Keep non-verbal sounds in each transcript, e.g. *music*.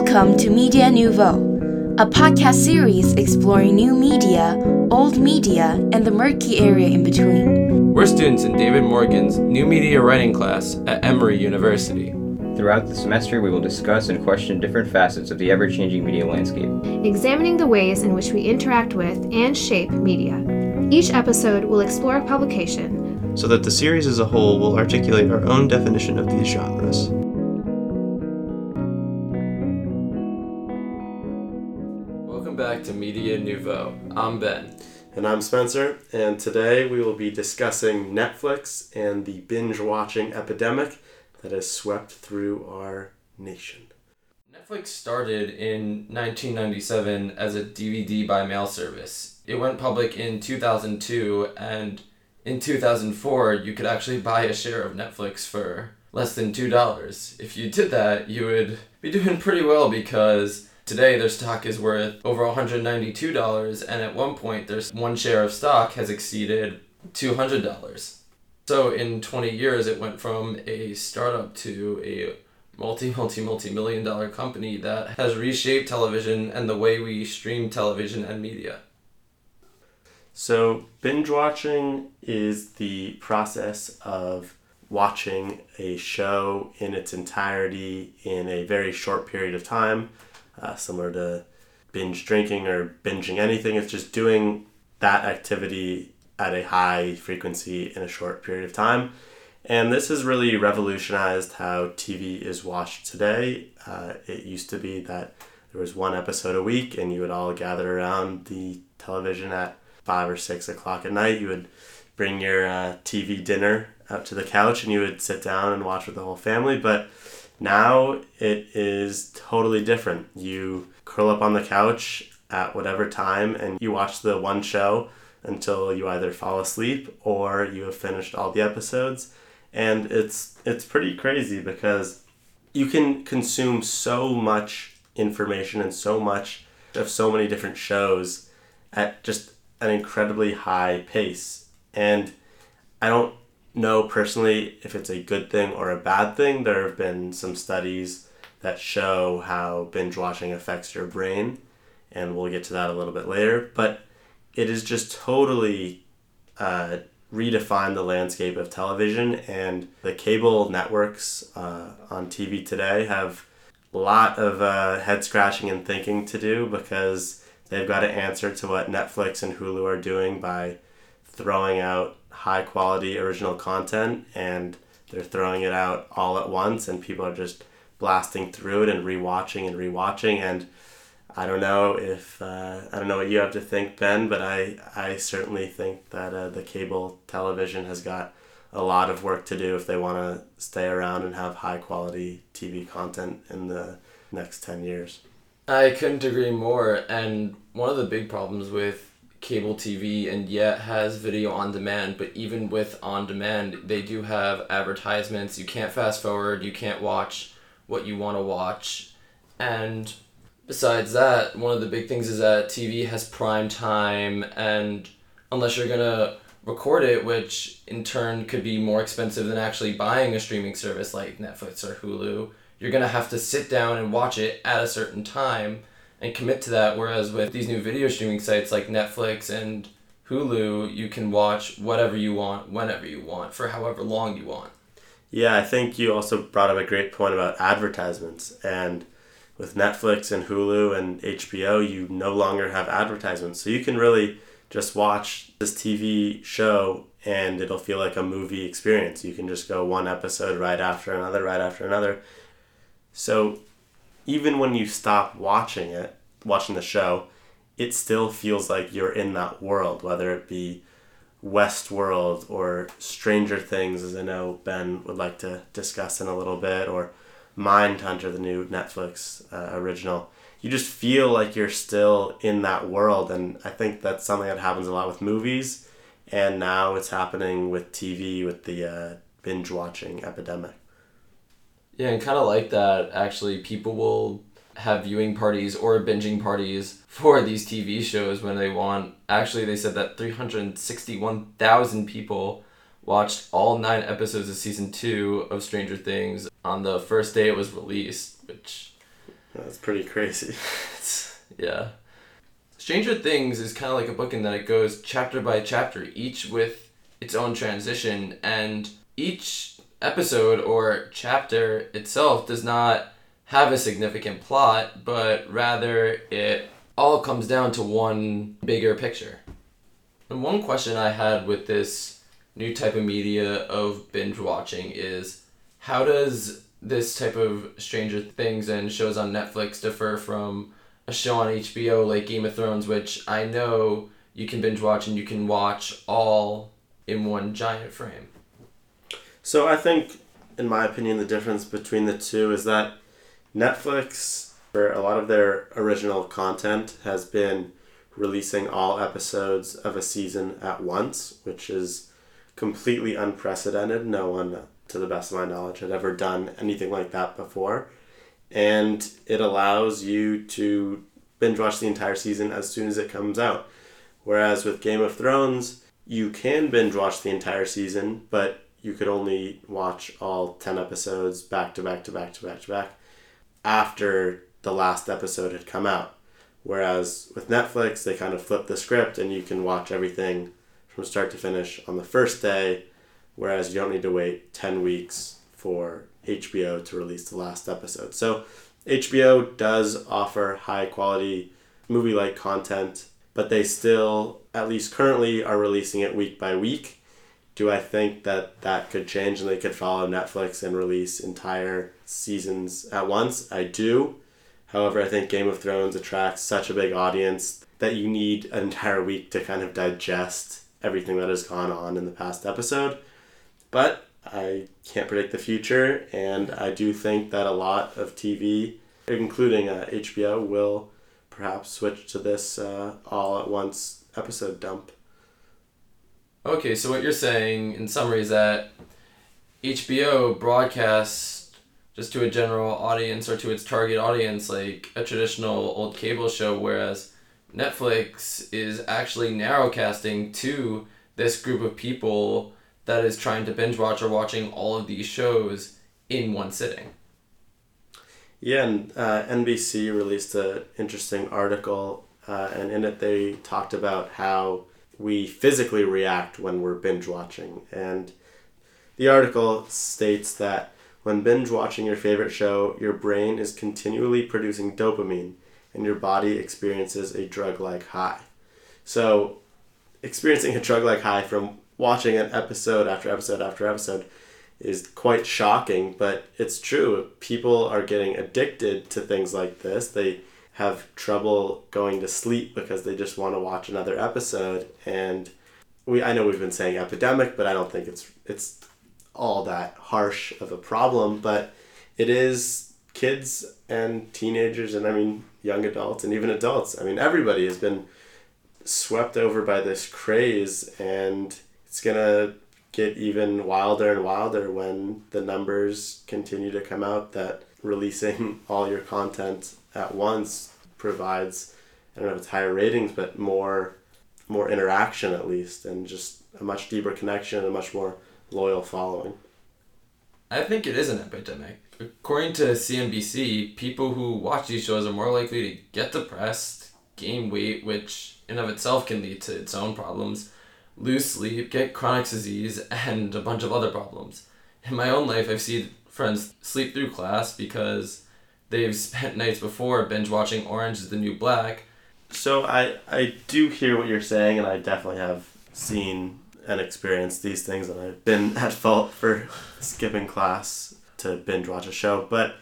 Welcome to Media Nouveau, a podcast series exploring new media, old media, and the murky area in between. We're students in David Morgan's new media writing class at Emory University. Throughout the semester, we will discuss and question different facets of the ever changing media landscape, examining the ways in which we interact with and shape media. Each episode will explore a publication so that the series as a whole will articulate our own definition of these genres. Back to Media Nouveau. I'm Ben. And I'm Spencer, and today we will be discussing Netflix and the binge watching epidemic that has swept through our nation. Netflix started in 1997 as a DVD by mail service. It went public in 2002, and in 2004, you could actually buy a share of Netflix for less than $2. If you did that, you would be doing pretty well because today their stock is worth over $192, and at one point, their one share of stock has exceeded $200. So in 20 years, it went from a startup to a multi, multi, multi million dollar company that has reshaped television and the way we stream television and media. So, binge watching is the process of watching a show in its entirety in a very short period of time, uh, similar to binge drinking or binging anything. It's just doing that activity at a high frequency in a short period of time. And this has really revolutionized how TV is watched today. Uh, it used to be that there was one episode a week and you would all gather around the television at five or six o'clock at night. You would bring your uh, TV dinner out to the couch and you would sit down and watch with the whole family. But now it is totally different. You curl up on the couch at whatever time and you watch the one show until you either fall asleep or you have finished all the episodes and it's it's pretty crazy because you can consume so much information and so much of so many different shows at just an incredibly high pace and i don't know personally if it's a good thing or a bad thing. There have been some studies that show how binge watching affects your brain and we'll get to that a little bit later but it is just totally uh, redefined the landscape of television and the cable networks uh, on TV today have a lot of uh, head scratching and thinking to do because they've got to answer to what Netflix and Hulu are doing by throwing out high quality original content and they're throwing it out all at once and people are just blasting through it and rewatching and rewatching and I don't know if uh, I don't know what you have to think, Ben, but I I certainly think that uh, the cable television has got a lot of work to do if they want to stay around and have high quality TV content in the next ten years. I couldn't agree more. And one of the big problems with cable TV and yet has video on demand, but even with on demand, they do have advertisements. You can't fast forward. You can't watch what you want to watch, and besides that, one of the big things is that TV has prime time, and unless you're gonna record it, which in turn could be more expensive than actually buying a streaming service like Netflix or Hulu, you're gonna have to sit down and watch it at a certain time and commit to that. Whereas with these new video streaming sites like Netflix and Hulu, you can watch whatever you want, whenever you want, for however long you want. Yeah, I think you also brought up a great point about advertisements and with Netflix and Hulu and HBO, you no longer have advertisements. So you can really just watch this TV show and it'll feel like a movie experience. You can just go one episode right after another, right after another. So even when you stop watching it, watching the show, it still feels like you're in that world, whether it be Westworld or Stranger Things, as I know Ben would like to discuss in a little bit, or Mindhunter, the new Netflix uh, original, you just feel like you're still in that world. And I think that's something that happens a lot with movies. And now it's happening with TV with the uh, binge watching epidemic. Yeah, and kind of like that, actually, people will have viewing parties or binging parties for these TV shows when they want. Actually, they said that 361,000 people watched all nine episodes of season two of Stranger Things on the first day it was released, which That's pretty crazy. *laughs* It's, yeah. Stranger Things is kind of like a book in that it goes chapter by chapter, each with its own transition, and each episode or chapter itself does not have a significant plot, but rather it all comes down to one bigger picture. And one question I had with this new type of media of binge watching is how does this type of Stranger Things and shows on Netflix differ from a show on HBO like Game of Thrones, which I know you can binge watch and you can watch all in one giant frame? So I think, in my opinion, the difference between the two is that Netflix, for a lot of their original content, has been releasing all episodes of a season at once, which is completely unprecedented. No one, to the best of my knowledge, had ever done anything like that before. And it allows you to binge watch the entire season as soon as it comes out. Whereas with Game of Thrones, you can binge watch the entire season, but you could only watch all 10 episodes back to back to back to back to back after the last episode had come out. Whereas with Netflix, they kind of flip the script and you can watch everything from start to finish on the first day, whereas you don't need to wait 10 weeks for HBO to release the last episode. So HBO does offer high quality movie like content, but they still, at least currently, are releasing it week by week. Do I think that that could change and they could follow Netflix and release entire seasons at once? I do. However, I think Game of Thrones attracts such a big audience that you need an entire week to kind of digest everything that has gone on in the past episode. But I can't predict the future, and I do think that a lot of TV, including uh, HBO, will perhaps switch to this uh, all at once episode dump. Okay, so what you're saying in summary is that HBO broadcasts just to a general audience or to its target audience like a traditional old cable show, whereas Netflix is actually narrowcasting to this group of people that is trying to binge watch or watching all of these shows in one sitting. Yeah, and uh, NBC released an interesting article, uh, and in it they talked about how we physically react when we're binge watching. And the article states that when binge watching your favorite show, your brain is continually producing dopamine and your body experiences a drug like high. So, experiencing a drug like high from watching an episode after episode after episode is quite shocking, but it's true. People are getting addicted to things like this. They have trouble going to sleep because they just want to watch another episode and we I know we've been saying epidemic, but I don't think it's it's all that harsh of a problem, but it is kids and teenagers and I mean young adults and even adults. I mean everybody has been swept over by this craze and it's going to get even wilder and wilder when the numbers continue to come out that releasing *laughs* all your content at once provides I don't know if it's higher ratings but more more interaction at least and just a much deeper connection and a much more loyal following. I think it is an epidemic. According to CNBC, people who watch these shows are more likely to get depressed, gain weight, which in of itself can lead to its own problems, lose sleep, get chronic disease, and a bunch of other problems. In my own life, I've seen friends sleep through class because they've spent *laughs* nights before binge watching Orange is the New Black. So I I do hear what you're saying, and I definitely have seen and experienced these things, and I've been *laughs* at fault for skipping class to binge watch a show. But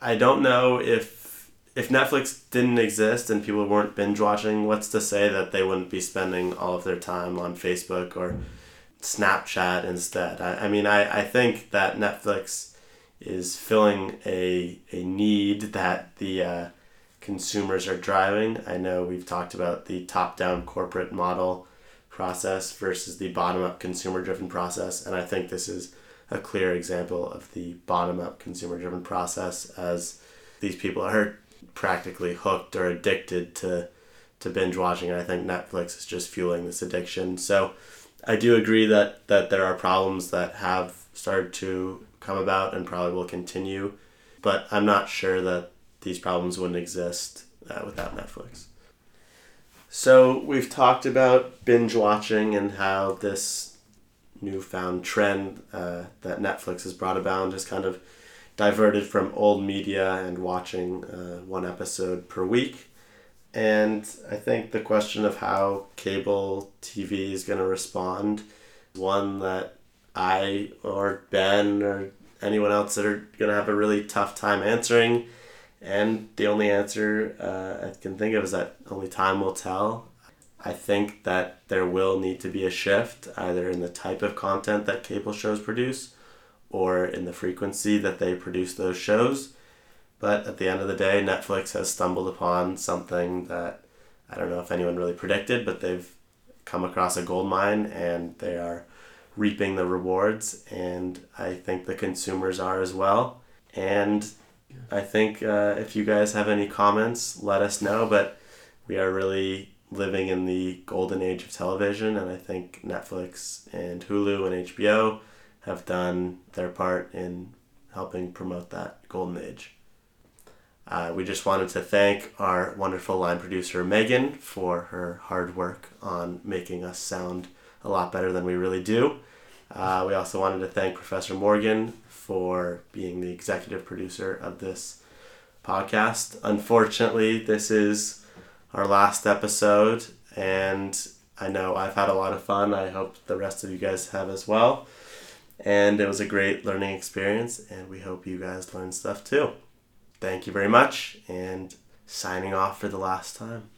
I don't know if if Netflix didn't exist and people weren't binge watching, what's to say that they wouldn't be spending all of their time on Facebook or Snapchat instead? I, I mean, I, I think that Netflix is filling a, a need that the uh, consumers are driving. I know we've talked about the top down corporate model process versus the bottom up consumer driven process, and I think this is a clear example of the bottom up consumer driven process as these people are practically hooked or addicted to to binge watching and I think Netflix is just fueling this addiction. So I do agree that that there are problems that have started to come about and probably will continue, but I'm not sure that these problems wouldn't exist uh, without Netflix. So we've talked about binge watching and how this newfound trend uh, that Netflix has brought about has kind of diverted from old media and watching uh, one episode per week. And I think the question of how cable TV is going to respond one that I or Ben or anyone else that are going to have a really tough time answering. And the only answer uh, I can think of is that only time will tell. I think that there will need to be a shift either in the type of content that cable shows produce or in the frequency that they produce those shows. But at the end of the day, Netflix has stumbled upon something that I don't know if anyone really predicted, but they've come across a gold mine and they are reaping the rewards. And I think the consumers are as well. And I think uh, if you guys have any comments, let us know. But we are really living in the golden age of television, and I think Netflix and Hulu and HBO have done their part in helping promote that golden age. Uh, we just wanted to thank our wonderful line producer Megan for her hard work on making us sound a lot better than we really do. Uh, we also wanted to thank Professor Morgan for being the executive producer of this podcast. Unfortunately, this is our last episode, and I know I've had a lot of fun. I hope the rest of you guys have as well. And it was a great learning experience, and we hope you guys learned stuff too. Thank you very much, and signing off for the last time.